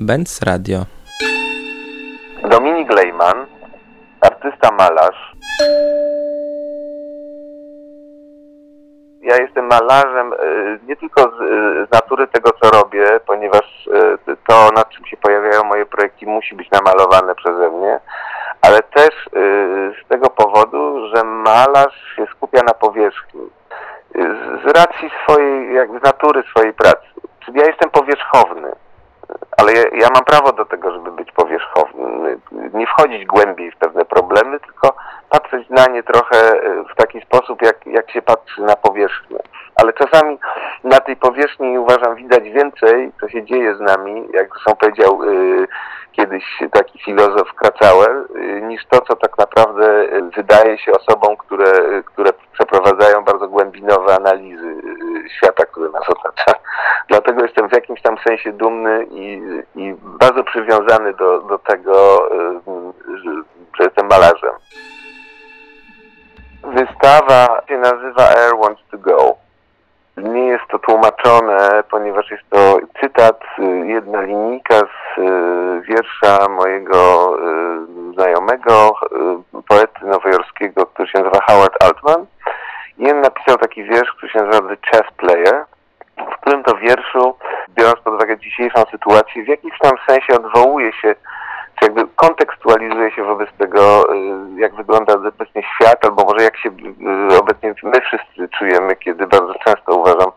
Benz Radio. Dominik Lejman, artysta malarz. Ja jestem malarzem y, nie tylko z, y, z natury tego, co robię, ponieważ y, to, nad czym się pojawiają moje projekty, musi być namalowane przeze mnie, ale też z tego powodu, że malarz się skupia na powierzchni. Z racji swojej, jakby z natury swojej pracy. Czyli ja jestem powierzchowny ale ja, ja mam prawo do tego, żeby być powierzchowny, nie wchodzić głębiej w pewne problemy, tylko patrzeć na nie trochę e, w taki sposób, jak, jak się patrzy na powierzchnię. Ale czasami na tej powierzchni uważam widać więcej, co się dzieje z nami, jak zresztą powiedział y, kiedyś taki filozof Kratauer, y, niż to, co tak naprawdę wydaje się osobom, które, które przeprowadzają bardzo głębinowe analizy świata, który nas otacza. Dlatego jestem w jakimś tam sensie dumny i, i bardzo przywiązany do, do tego, y, że, że jestem malarzem. Wystawa się nazywa Air Wants to Go. Nie jest to tłumaczone, ponieważ jest to cytat, y, jedna linijka z y, wiersza mojego znajomego, poety nowojorskiego, który się nazywa Howard Altman. I on napisał taki wiersz, który się nazywa The Chess Player, w którym to wierszu, biorąc pod uwagę dzisiejszą sytuację, w jakimś tam sensie odwołuje się, czy jakby kontekstualizuje się wobec tego, y, jak wygląda obecnie świat, albo może jak się y, obecnie my wszyscy czujemy, kiedy bardzo często uważam,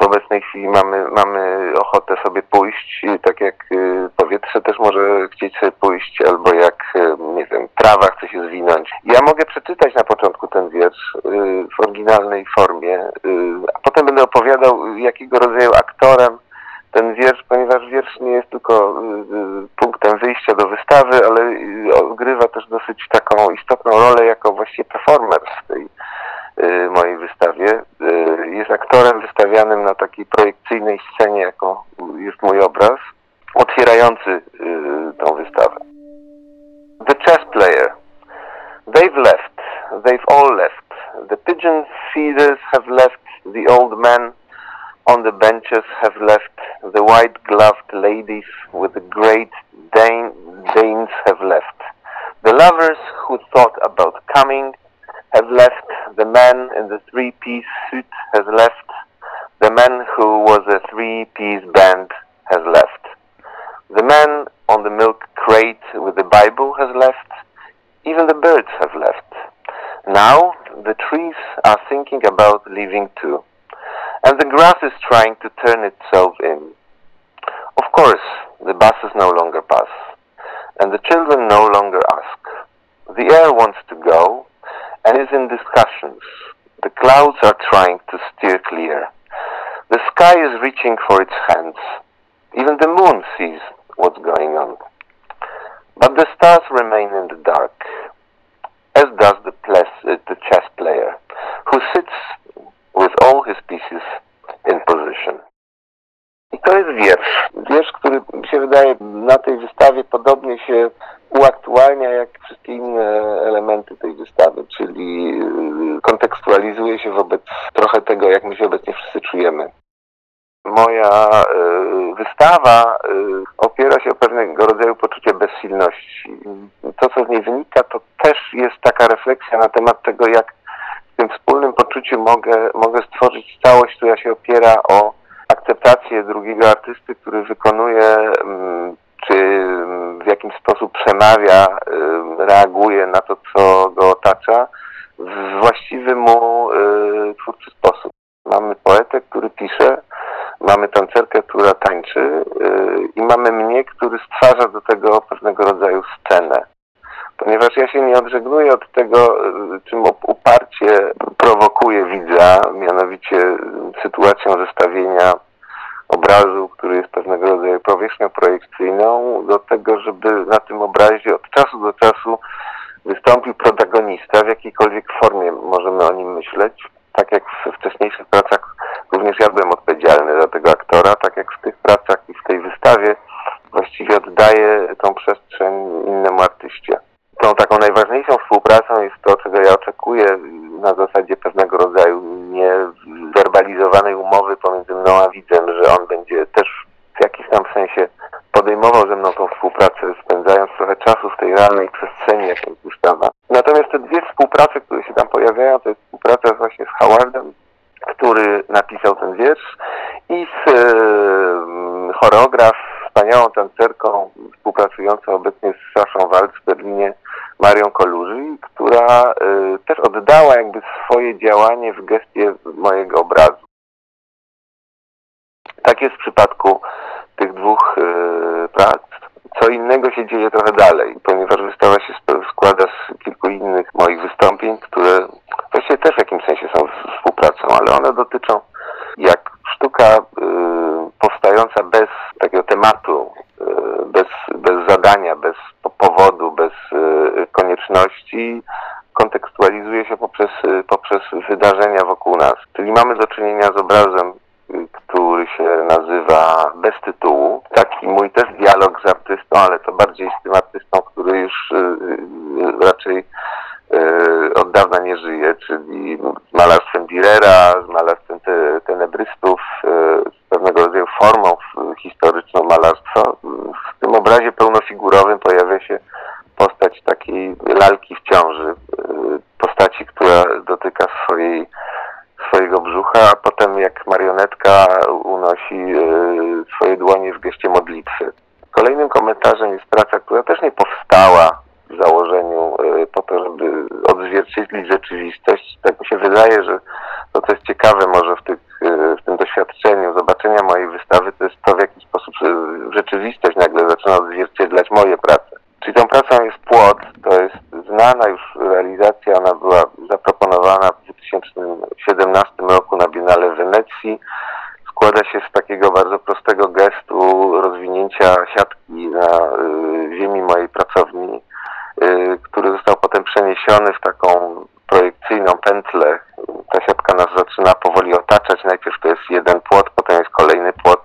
w obecnej chwili mamy, mamy ochotę sobie pójść, y, tak jak y, powietrze też może chcieć sobie pójść, albo jak, y, nie wiem, trawa chce się zwinąć. Ja mogę przeczytać na początku ten wiersz y, w oryginalnej formie, y, a potem będę opowiadał, y, jakiego rodzaju aktorem ten wiersz, ponieważ wiersz nie jest tylko y, y, punktem wyjścia do wystawy, ale y, odgrywa też dosyć taką istotną rolę jako właściwie performer w tej y, mojej wystawie. Y, Jest aktorem wystawianym na takiej projekcyjnej scenie, jaką jest mój obraz, otwierający y, tą wystawę. The chess player. They've left. They've all left. The pigeon feeders have left. The old men on the benches have left. The white-gloved ladies thought about coming have left. The man in the three-piece suit has left. The man who was a three-piece band has left. The man on the milk crate with the Bible has left. Even the birds have left. Now the trees are thinking about leaving too. And the grass is trying to turn itself with all his pieces in position. I to jest wiersz. Wiersz, który mi się wydaje na tej wystawie podobnie się uaktualnia jak wszystkie inne elementy tej wystawy, czyli y, kontekstualizuje się wobec trochę tego, jak my się obecnie wszyscy czujemy. Moja y, wystawa y, opiera się o pewnego rodzaju poczucie bezsilności. To, co z niej wynika, to też jest taka refleksja na temat tego, jak w tym wspólnym poczuciu mogę, mogę stworzyć całość, która się opiera o akceptację drugiego artysty, który wykonuje, mm, czy w jakiś sposób przemawia, reaguje na to, co go otacza, w właściwy mu y, twórczy sposób. Mamy poetę, który pisze, mamy tancerkę, która tańczy y, i mamy mnie, który stwarza do tego pewnego rodzaju scenę ponieważ ja się nie odżegnuję od tego, y, czym up- uparcie prowokuje widza, mianowicie y, sytuacją zestawienia obrazu, który jest pewnego rodzaju powierzchnią projekcyjną, do tego, żeby na tym obrazie od czasu do czasu wystąpił protagonista, w jakiejkolwiek formie możemy o nim myśleć. Tak jak w wcześniejszych pracach również ja byłem odpowiedzialny za tego aktora, tak jak w tych pracach i w tej wystawie właściwie oddaję tą przestrzeń innemu artyście. Tą taką najważniejszą współpracą jest to, czego ja oczekuję na zasadzie pewnego rodzaju niewerbalizowanej umowy pomiędzy mną a widzem, że on będzie też w jakiś tam sensie pod podejmował ze mną tą współpracę, spędzając trochę czasu w tej realnej przestrzeni, jaką jest wystawa. Natomiast te dwie współprace, które się tam pojawiają, to jest współpraca właśnie z Howardem, który napisał ten wiersz i z e, choreograf, wspaniałą tancerką współpracującą obecnie z Saszą Wald w Berlinie, Marią Koluży, która e, też oddała jakby swoje działanie w gestie mojego obrazu. Tak jest w przypadku tych dwóch e, prac. Co innego się dzieje trochę dalej, ponieważ wystawa się składa z kilku innych moich wystąpień, które właściwie też w jakimś sensie są współpracą, ale one dotyczą jak sztuka y, powstająca bez takiego tematu, y, bez, bez zadania, bez powodu, bez konieczności, kontekstualizuje się poprzez, poprzez wydarzenia wokół nas. Czyli mamy do czynienia z obrazem który się nazywa Bez tytułu. Taki mój też dialog z artystą, ale to bardziej z tym artystą, który już y, y, raczej y, od dawna nie żyje, czyli z malarstwem Direra, z malarstwem te, tenebrystów, z pewnego rodzaju formą historyczną malarstwa. W tym obrazie pełnofigurowym pojawia się postać takiej lalki w ciąży, postaci, która dotyka swojej swojego brzucha, a potem jak marionetka unosi e, swoje dłonie w geście modlitwy. Kolejnym komentarzem jest praca, która też nie powstała w założeniu e, po to, żeby odzwierciedlić rzeczywistość. Tak mi się wydaje, że to, co jest ciekawe może w, tych, e, w tym doświadczeniu zobaczenia mojej wystawy, to jest to, w jaki sposób rzeczywistość nagle zaczyna odzwierciedlać moje prace. Czyli tą pracą jest płot, to znana już realizacja, ona była zaproponowana w 2017 roku na Biennale w Wenecji. Składa się z takiego bardzo prostego gestu rozwinięcia siatki na y, ziemi mojej pracowni, y, który został potem przeniesiony w taką projekcyjną pętlę. Ta siatka nas zaczyna powoli otaczać. Najpierw to jest jeden płot, potem jest kolejny płot,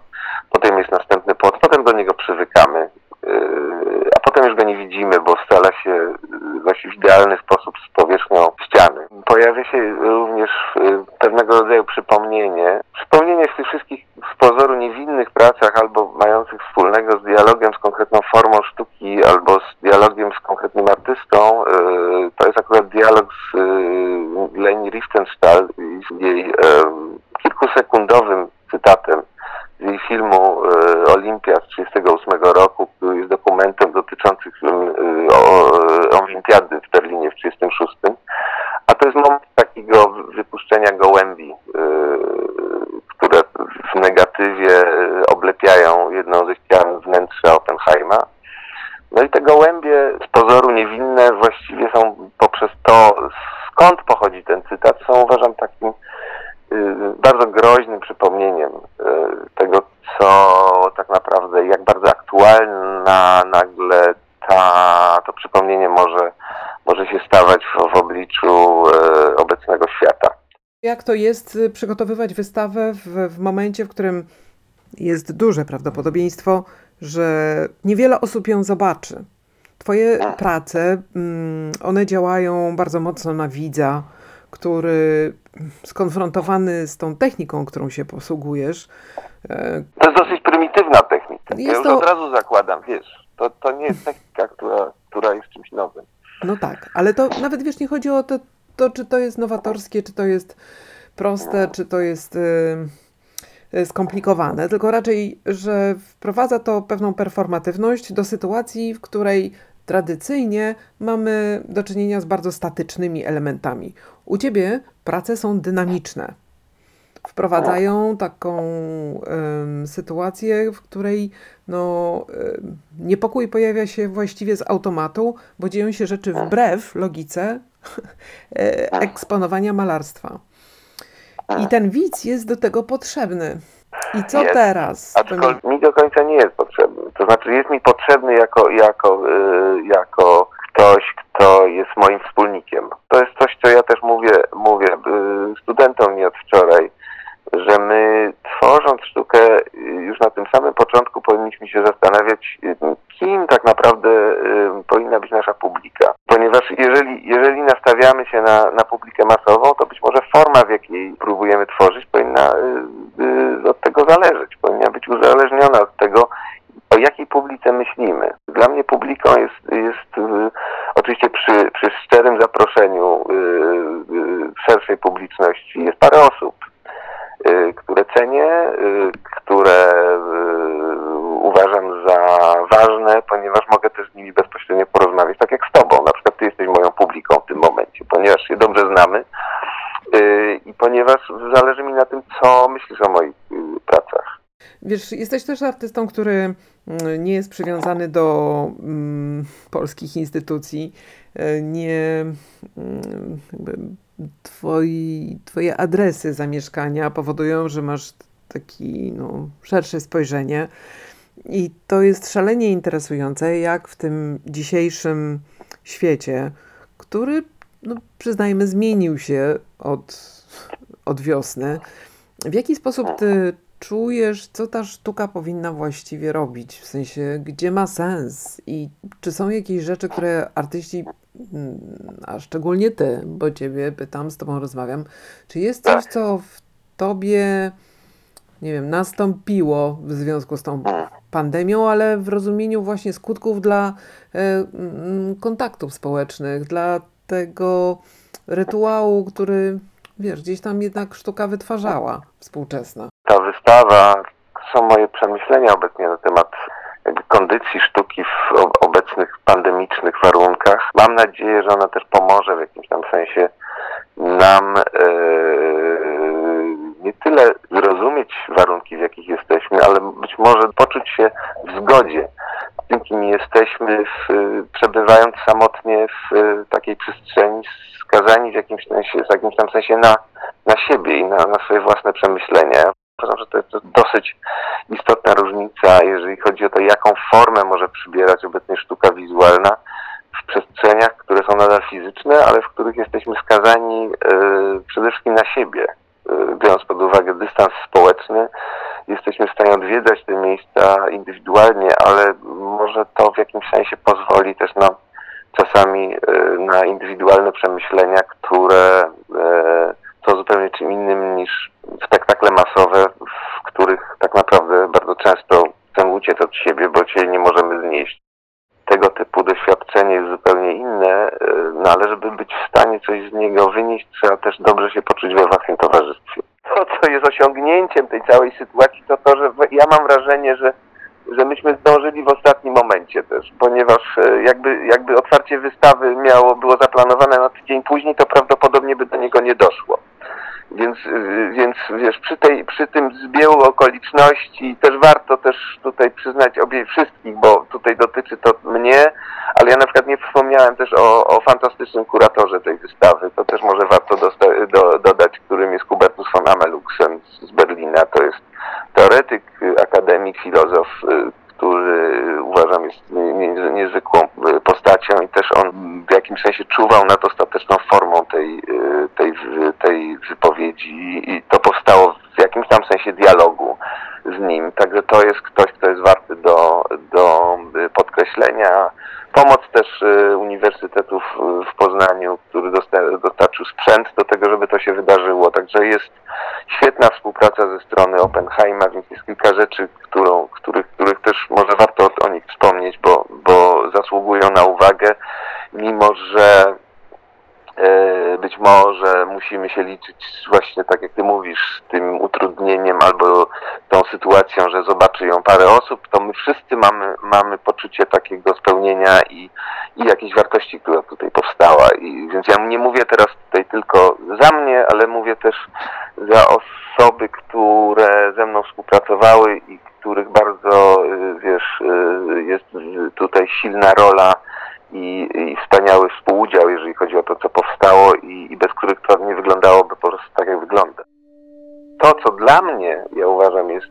potem jest następny płot, potem do niego przywykamy a potem już go nie widzimy, bo scala się w idealny sposób z powierzchnią ściany. Pojawia się również pewnego rodzaju przypomnienie. Przypomnienie w tych wszystkich z pozoru niewinnych pracach albo mających wspólnego z dialogiem z konkretną formą sztuki albo z dialogiem z konkretnym artystą. To jest akurat dialog z Leni Riefenstahl i z jej kilkusekundowym cytatem z jej filmu Olimpia z 1938 roku, który jest dokumentem dotyczącym Olimpiady w Berlinie w 1936. A to jest moment takiego wypuszczenia gołębi, które w negatywie oblepiają jedną ze ścian wnętrza Oppenheima. No i te gołębie z pozoru niewinne właściwie są poprzez to, skąd pochodzi ten cytat, są uważam takim bardzo groźnym przypomnieniem tego, co tak naprawdę, jak bardzo aktualna nagle ta, to przypomnienie może, może się stawać w, w obliczu e, obecnego świata. Jak to jest y, przygotowywać wystawę w, w momencie, w którym jest duże prawdopodobieństwo, że niewiele osób ją zobaczy? Twoje hmm. prace, mm, one działają bardzo mocno na widza, który skonfrontowany z tą techniką, którą się posługujesz. E, to jest dosyć prymitywna technika. Jest ja już to... od razu zakładam, wiesz, to, to nie jest technika, która, która jest czymś nowym. No tak, ale to nawet wiesz, nie chodzi o to, to czy to jest nowatorskie, czy to jest proste, no. czy to jest y, skomplikowane, tylko raczej, że wprowadza to pewną performatywność do sytuacji, w której tradycyjnie mamy do czynienia z bardzo statycznymi elementami. U ciebie prace są dynamiczne. Wprowadzają taką y, sytuację, w której no, y, niepokój pojawia się właściwie z automatu, bo dzieją się rzeczy wbrew logice e, eksponowania malarstwa. I ten widz jest do tego potrzebny. I co jest, teraz? Aczkolwiek mi do końca nie jest potrzebny. To znaczy jest mi potrzebny jako, jako, yy, jako ktoś, kto jest moim wspólnikiem. To jest coś, co ja też mówię, mówię yy, studentom nie od wczoraj, że my tworząc sztukę już na tym samym początku powinniśmy się zastanawiać, kim tak naprawdę powinna być nasza publika. Ponieważ jeżeli, jeżeli nastawiamy się na, na publikę masową, to być może forma, w jakiej próbujemy tworzyć, powinna od tego zależeć, powinna być uzależniona od tego, o jakiej publice publice myślimy. Dla mnie publiką jest, jest y, oczywiście przy, przy szczerym zaproszeniu y, y, szerszej publiczności jest parę osób, y, które cenię, y, które y, uważam za ważne, ponieważ mogę też z nimi bezpośrednio porozmawiać, tak jak z tobą. Na przykład ty jesteś moją publiką w tym momencie, ponieważ się dobrze znamy y, i ponieważ zależy mi na tym, co myślisz o moich y, pracach. Wiesz, jesteś też artystą, który mm, nie jest przywiązany do mm, polskich instytucji. E, Nie, mm, jakby twoi, twoje adresy zamieszkania powodują, że masz taki no, szersze spojrzenie. I to jest szalenie interesujące, jak w tym dzisiejszym świecie, który, no, przyznajmy, zmienił się od, od wiosny. W jaki sposób ty czujesz, co ta sztuka powinna właściwie robić? W sensie, gdzie ma sens? I czy są jakieś rzeczy, które artyści, mm, a szczególnie ty, bo ciebie pytam, z tobą rozmawiam, czy jest coś, co w tobie, nie wiem, nastąpiło w związku z tą pandemią, ale w rozumieniu właśnie skutków dla e, mm, kontaktów społecznych, dla tego rytuału, który, wiesz, gdzieś tam jednak sztuka wytwarzała współczesna. ta wystawa, są moje przemyślenia obecnie na temat kondycji sztuki w obecnych pandemicznych warunkach. Mam nadzieję, że ona też pomoże w jakimś tam sensie nam e, nie tyle zrozumieć warunki, w jakich jesteśmy, ale być może poczuć się w zgodzie z tym, kim jesteśmy, w, przebywając samotnie w e, takiej przestrzeni, skazani w jakimś sensie, w jakimś tam sensie na, na siebie i na, na swoje własne przemyślenia. Uważam, że to jest dosyć istotna różnica, jeżeli chodzi o to, jaką formę może przybierać obecnie sztuka wizualna w przestrzeniach, które są nadal fizyczne, ale w których jesteśmy skazani e, przede wszystkim na siebie. E, biorąc pod uwagę dystans społeczny, jesteśmy w stanie odwiedzać te miejsca indywidualnie, ale może to w jakimś sensie pozwoli też nam czasami e, na indywidualne przemyślenia, które e, są zupełnie czym innym niż spektakle masowe, w których tak naprawdę bardzo często chcemy uciec od siebie, bo się nie możemy znieść. Tego typu doświadczenie jest zupełnie inne, e, no ale żeby być w stanie coś z niego wynieść, trzeba też dobrze się poczuć we własnym towarzystwie. To, co jest osiągnięciem tej całej sytuacji, to to, że w- ja mam wrażenie, że że myśmy zdążyli w ostatnim momencie też, ponieważ e, jakby, jakby otwarcie wystawy miało, było zaplanowane na tydzień później, to prawdopodobnie by do niego nie doszło. Więc, y, więc wiesz, przy, tej, przy tym zbiegu okoliczności też warto też tutaj przyznać obie wszystkich, bo tutaj dotyczy to mnie, ale ja na przykład nie wspomniałem też o, o fantastycznym kuratorze tej wystawy. To też może warto do, dodać, którym jest Hubertus von Ameluxen z Berlina. To jest teoretyk, y, akademik, filozof, y, który uważam jest nie- nie- niezwykłą y, postacią i też on w jakimś sensie czuwał nad ostateczną formą tej, tej, tej wypowiedzi i to powstało w jakimś tam sensie dialogu z nim. Także to jest ktoś, kto jest warty do, do podkreślenia. Pomoc też Uniwersytetów w Poznaniu, który dosta- dostarczył sprzęt do tego, żeby to się wydarzyło. Także jest świetna współpraca ze strony Oppenheima, więc jest kilka rzeczy, którą, których, których też może warto o nich wspomnieć, bo, bo zasługują na uwagę, mimo że być może musimy się liczyć właśnie tak jak ty mówisz, z tym utrudnieniem albo tą sytuacją, że zobaczy ją parę osób, to my wszyscy mamy, mamy poczucie takiego spełnienia i, i jakiejś wartości, która tutaj powstała. I, więc ja nie mówię teraz tutaj tylko za mnie, ale mówię też za osoby, które ze mną współpracowały i których bardzo, y, wiesz, y, jest tutaj silna rola i, i wspaniały współudział, jeżeli chodzi o to, co powstało i, i bez których to nie wyglądałoby po prostu tak, jak wygląda. To, co dla mnie, ja uważam, jest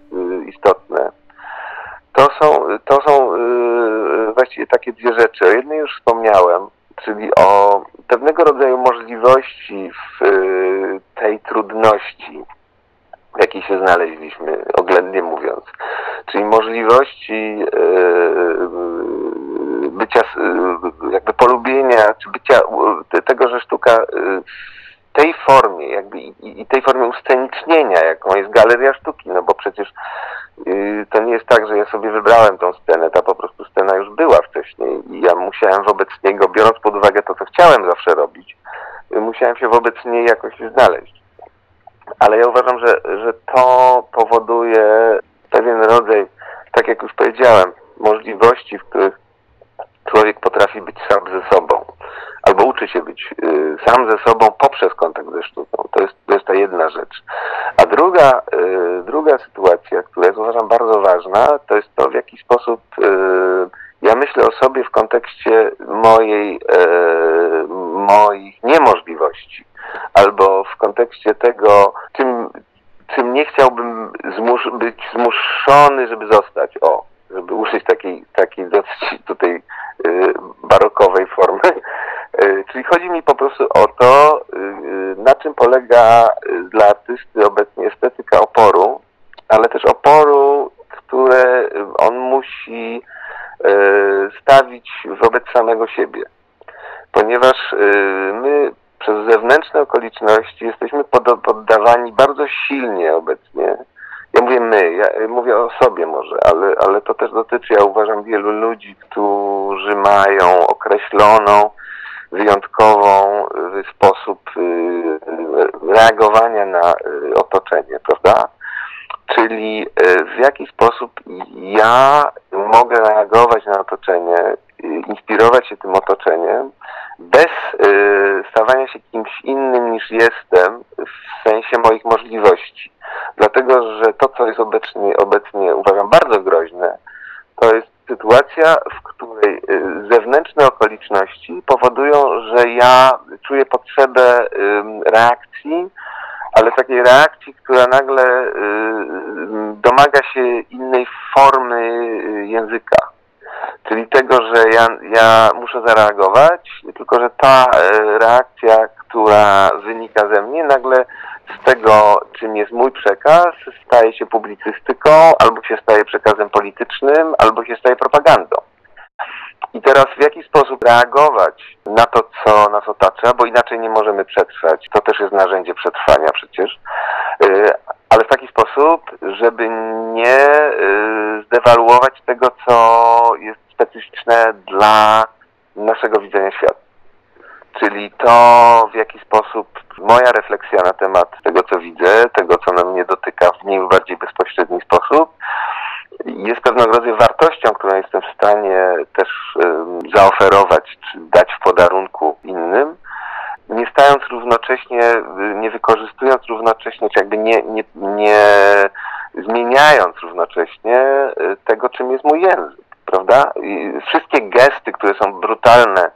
opisałem tą scenę, ta po prostu scena już była wcześniej i ja musiałem wobec niego, biorąc pod uwagę to, co chciałem zawsze robić, musiałem się wobec niej jakoś znaleźć. Ale ja uważam, że, że to powoduje pewien rodzaj, tak jak już powiedziałem, możliwości, w których człowiek potrafi być sam ze sobą. Albo uczy się być y, sam ze sobą poprzez kontakt ze sztuką. To jest, to jest ta jedna rzecz. A druga, y, druga sytuacja, która jest uważam bardzo ważna, to jest to, w jaki sposób y, ja myślę o sobie w kontekście mojej, y, moich niemożliwości. Albo w kontekście tego, czym, czym nie chciałbym zmus- być zmuszony, żeby zostać. O, żeby użyć takiej, takiej dosyć tutaj barokowej formy. Y, Czyli chodzi mi po prostu o to, y, y, na czym polega y, dla artysty obecnie estetyka oporu, ale też oporu, które on musi stawić wobec samego siebie. Ponieważ my przez zewnętrzne okoliczności jesteśmy pod- poddawani bardzo silnie obecnie. Ja mówię my, ja mówię o sobie może, ale, ale to też dotyczy, ja uważam, wielu ludzi, którzy mają określoną, wyjątkową y, sposób y, y, reagowania na otoczenie, prawda? Czyli w jaki sposób ja mogę reagować na otoczenie, inspirować się tym otoczeniem, bez stawania się kimś innym niż jestem w sensie moich możliwości. Dlatego, że to, co jest obecnie, obecnie uważam bardzo groźne, to jest sytuacja, w której y, zewnętrzne okoliczności powodują, że ja czuję potrzebę reakcji, ale takiej reakcji, która nagle y, domaga się innej formy y, języka. Czyli tego, że ja, ja muszę zareagować, tylko że ta reakcja, która wynika ze mnie, nagle z tego, czym jest mój przekaz, staje się publicystyką, albo się staje przekazem politycznym, albo się staje propagandą. I teraz w jaki sposób reagować na to, co nas otacza, bo inaczej nie możemy przetrwać. To też jest narzędzie przetrwania przecież. Y, Ale w taki sposób, żeby nie y, zdewaluować tego, co jest specyficzne dla naszego widzenia świata. Czyli to, w jaki sposób moja refleksja na temat tego, co widzę, tego, co na mnie dotyka w mniej bardziej bezpośredni sposób, jest pewnego rodzaju wartością, którą jestem w stanie też ym, zaoferować, czy dać w podarunku innym, nie stając równocześnie, y, nie wykorzystując równocześnie, czy jakby nie, nie, nie zmieniając równocześnie y, tego, czym jest mój język, prawda? I wszystkie gesty, które są brutalne,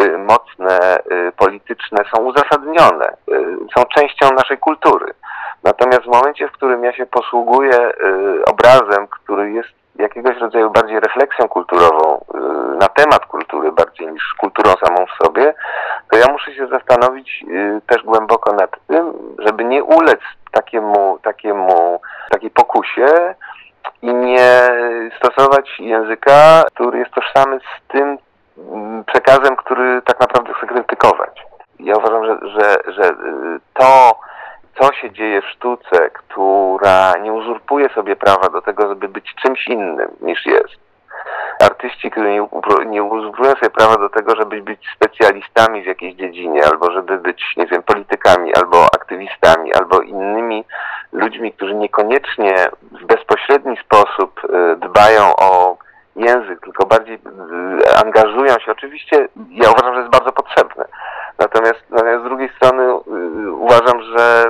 y, mocne, y, polityczne, są uzasadnione, y, są częścią naszej kultury. Natomiast w momencie, w którym ja się posługuję y, obrazem, który jest jakiegoś rodzaju bardziej refleksją kulturową y, na temat kultury, bardziej niż kulturą samą w sobie, to ja muszę się zastanowić y, też głęboko nad tym, żeby nie ulec takiemu, takiemu, takiej pokusie i nie stosować języka, który jest tożsamy z tym mm, przekazem, który tak naprawdę chce krytykować. Ja uważam, że, że, że y, to, co się dzieje w sztuce, która nie uzurpuje sobie prawa do tego, żeby być czymś innym niż jest. Artyści, którzy nie, nie sobie prawa do tego, żeby być specjalistami w jakiejś dziedzinie, albo żeby być, nie wiem, politykami, albo aktywistami, albo innymi ludźmi, którzy niekoniecznie w bezpośredni sposób y, dbają o język, tylko bardziej y, angażują się. Oczywiście ja uważam, że jest bardzo potrzebne. Natomiast, natomiast z drugiej strony y, uważam, że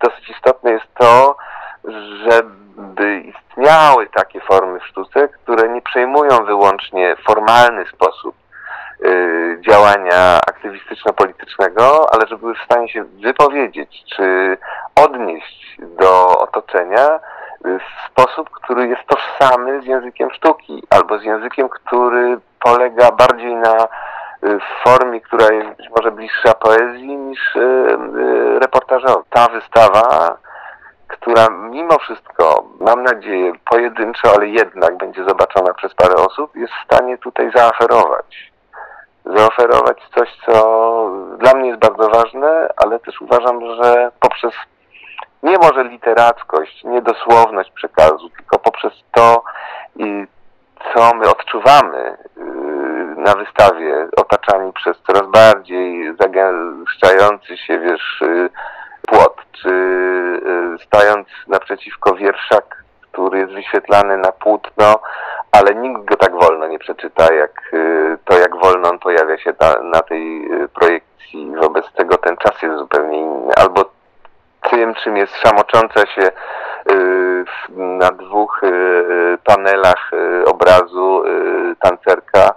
dosyć istotne jest to, żeby istniały takie formy w sztuce, które nie przejmują formalny sposób y, działania aktywistyczno-politycznego, ale żeby były w stanie się wypowiedzieć, czy odnieść do otoczenia y, w sposób, który jest tożsamy z językiem sztuki, albo z językiem, który polega bardziej na y, formie, która jest być może bliższa poezji niż y, y, reportażowi. Ta wystawa, która mimo wszystko, mam nadzieję, pojedynczo, ale jednak będzie zobaczona przez parę osób, jest w stanie tutaj zaoferować. Zaoferować coś, co dla mnie jest bardzo ważne, ale też uważam, że poprzez nie może literackość, nie dosłowność przekazu, tylko poprzez to, co my odczuwamy yy, na wystawie, otaczani przez coraz bardziej zagęszczający się, wiesz, y, płot, czy y, stając naprzeciwko wierszak, który jest wyświetlany na płótno, ale nikt go tak wolno nie przeczyta, jak y, to, jak wolno on pojawia się na, na tej y, projekcji. Wobec tego ten czas jest zupełnie inny. Albo tym, czym jest szamocząca się na dwóch panelach obrazu tancerka,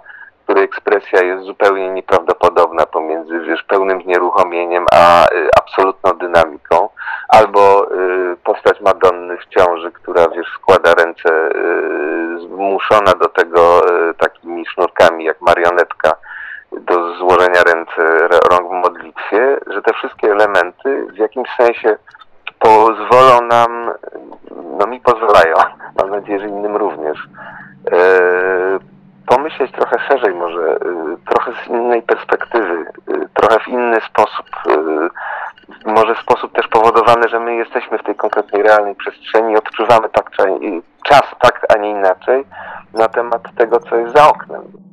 ekspresja jest zupełnie nieprawdopodobna pomiędzy, wiesz, pełnym znieruchomieniem, a y, absolutną dynamiką. Albo y, postać Madonny w ciąży, która, wiesz, składa ręce y, zmuszona do tego y, takimi sznurkami jak marionetka do złożenia ręce, rąk w modlitwie, że te wszystkie elementy w jakimś sensie pozwolą nam, no mi pozwalają, mam nadzieję, że innym również, e, pomyśleć trochę szerzej może, e, trochę z innej perspektywy, e, trochę w inny sposób, e, może w sposób też powodowany, że my jesteśmy w tej konkretnej, realnej przestrzeni odczuwamy tak, czas tak, a nie inaczej na temat tego, co jest za oknem.